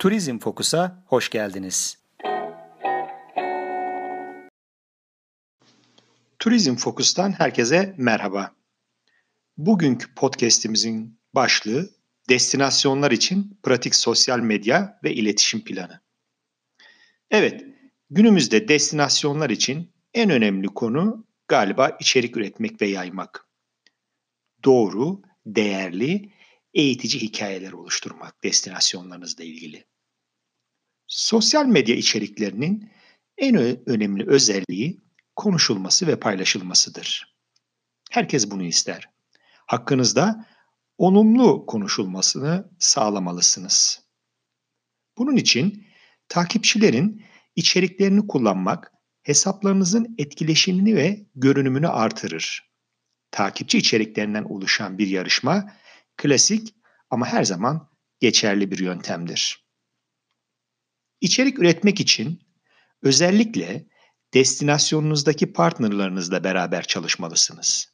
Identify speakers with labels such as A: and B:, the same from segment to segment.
A: Turizm Fokus'a hoş geldiniz. Turizm Fokus'tan herkese merhaba. Bugünkü podcast'imizin başlığı destinasyonlar için pratik sosyal medya ve iletişim planı. Evet, günümüzde destinasyonlar için en önemli konu galiba içerik üretmek ve yaymak. Doğru, değerli, eğitici hikayeler oluşturmak destinasyonlarınızla ilgili. Sosyal medya içeriklerinin en önemli özelliği konuşulması ve paylaşılmasıdır. Herkes bunu ister. Hakkınızda olumlu konuşulmasını sağlamalısınız. Bunun için takipçilerin içeriklerini kullanmak hesaplarınızın etkileşimini ve görünümünü artırır. Takipçi içeriklerinden oluşan bir yarışma klasik ama her zaman geçerli bir yöntemdir. İçerik üretmek için özellikle destinasyonunuzdaki partnerlarınızla beraber çalışmalısınız.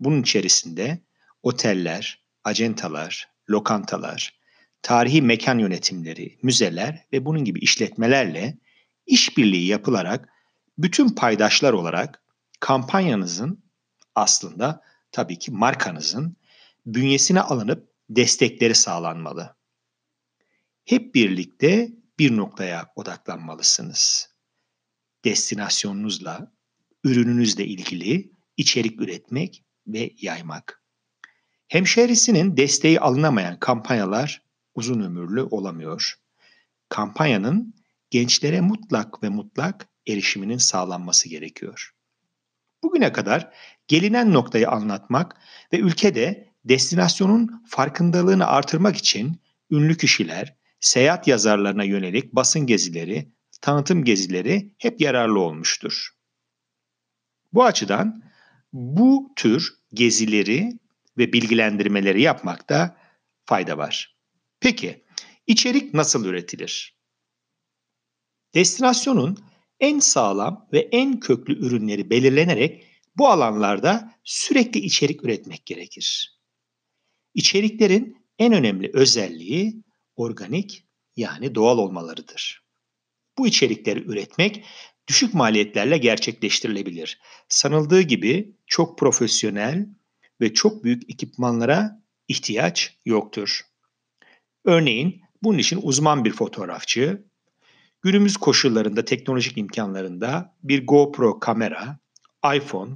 A: Bunun içerisinde oteller, acentalar, lokantalar, tarihi mekan yönetimleri, müzeler ve bunun gibi işletmelerle işbirliği yapılarak bütün paydaşlar olarak kampanyanızın aslında tabii ki markanızın bünyesine alınıp destekleri sağlanmalı. Hep birlikte bir noktaya odaklanmalısınız. Destinasyonunuzla, ürününüzle ilgili içerik üretmek ve yaymak. Hemşehrisinin desteği alınamayan kampanyalar uzun ömürlü olamıyor. Kampanyanın gençlere mutlak ve mutlak erişiminin sağlanması gerekiyor. Bugüne kadar gelinen noktayı anlatmak ve ülkede destinasyonun farkındalığını artırmak için ünlü kişiler, seyahat yazarlarına yönelik basın gezileri, tanıtım gezileri hep yararlı olmuştur. Bu açıdan bu tür gezileri ve bilgilendirmeleri yapmakta fayda var. Peki içerik nasıl üretilir? Destinasyonun en sağlam ve en köklü ürünleri belirlenerek bu alanlarda sürekli içerik üretmek gerekir. İçeriklerin en önemli özelliği organik yani doğal olmalarıdır. Bu içerikleri üretmek düşük maliyetlerle gerçekleştirilebilir. Sanıldığı gibi çok profesyonel ve çok büyük ekipmanlara ihtiyaç yoktur. Örneğin bunun için uzman bir fotoğrafçı, günümüz koşullarında teknolojik imkanlarında bir GoPro kamera, iPhone,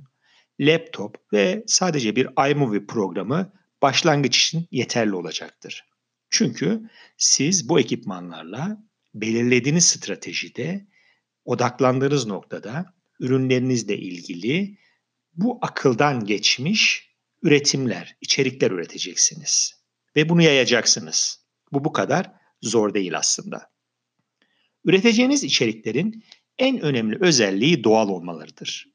A: laptop ve sadece bir iMovie programı başlangıç için yeterli olacaktır. Çünkü siz bu ekipmanlarla belirlediğiniz stratejide odaklandığınız noktada ürünlerinizle ilgili bu akıldan geçmiş üretimler, içerikler üreteceksiniz ve bunu yayacaksınız. Bu bu kadar zor değil aslında. Üreteceğiniz içeriklerin en önemli özelliği doğal olmalarıdır.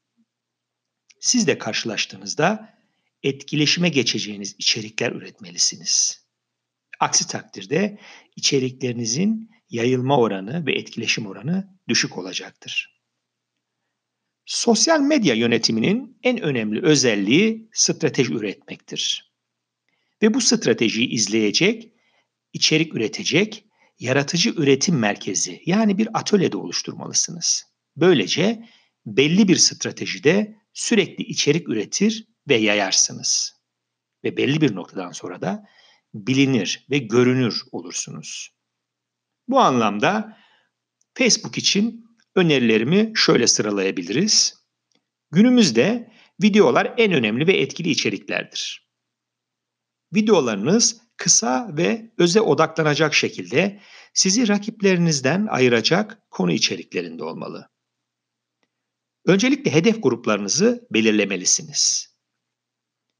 A: Siz de karşılaştığınızda etkileşime geçeceğiniz içerikler üretmelisiniz. Aksi takdirde içeriklerinizin yayılma oranı ve etkileşim oranı düşük olacaktır. Sosyal medya yönetiminin en önemli özelliği strateji üretmektir. Ve bu stratejiyi izleyecek, içerik üretecek, yaratıcı üretim merkezi yani bir atölyede oluşturmalısınız. Böylece belli bir stratejide sürekli içerik üretir ve yayarsınız. Ve belli bir noktadan sonra da bilinir ve görünür olursunuz. Bu anlamda Facebook için önerilerimi şöyle sıralayabiliriz. Günümüzde videolar en önemli ve etkili içeriklerdir. Videolarınız kısa ve öze odaklanacak şekilde sizi rakiplerinizden ayıracak konu içeriklerinde olmalı. Öncelikle hedef gruplarınızı belirlemelisiniz.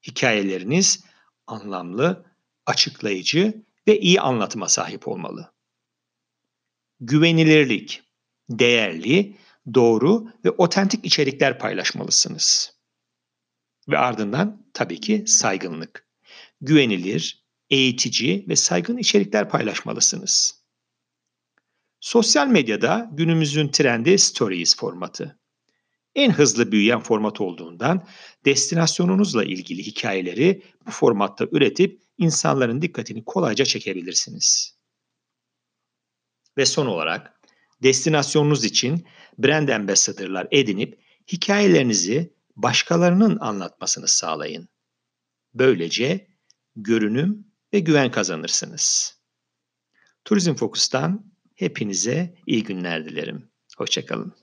A: Hikayeleriniz anlamlı, açıklayıcı ve iyi anlatıma sahip olmalı. Güvenilirlik, değerli, doğru ve otentik içerikler paylaşmalısınız. Ve ardından tabii ki saygınlık. Güvenilir, eğitici ve saygın içerikler paylaşmalısınız. Sosyal medyada günümüzün trendi Stories formatı. En hızlı büyüyen format olduğundan destinasyonunuzla ilgili hikayeleri bu formatta üretip insanların dikkatini kolayca çekebilirsiniz. Ve son olarak destinasyonunuz için brand ambassador'lar edinip hikayelerinizi başkalarının anlatmasını sağlayın. Böylece görünüm ve güven kazanırsınız. Turizm Fokus'tan hepinize iyi günler dilerim. Hoşçakalın.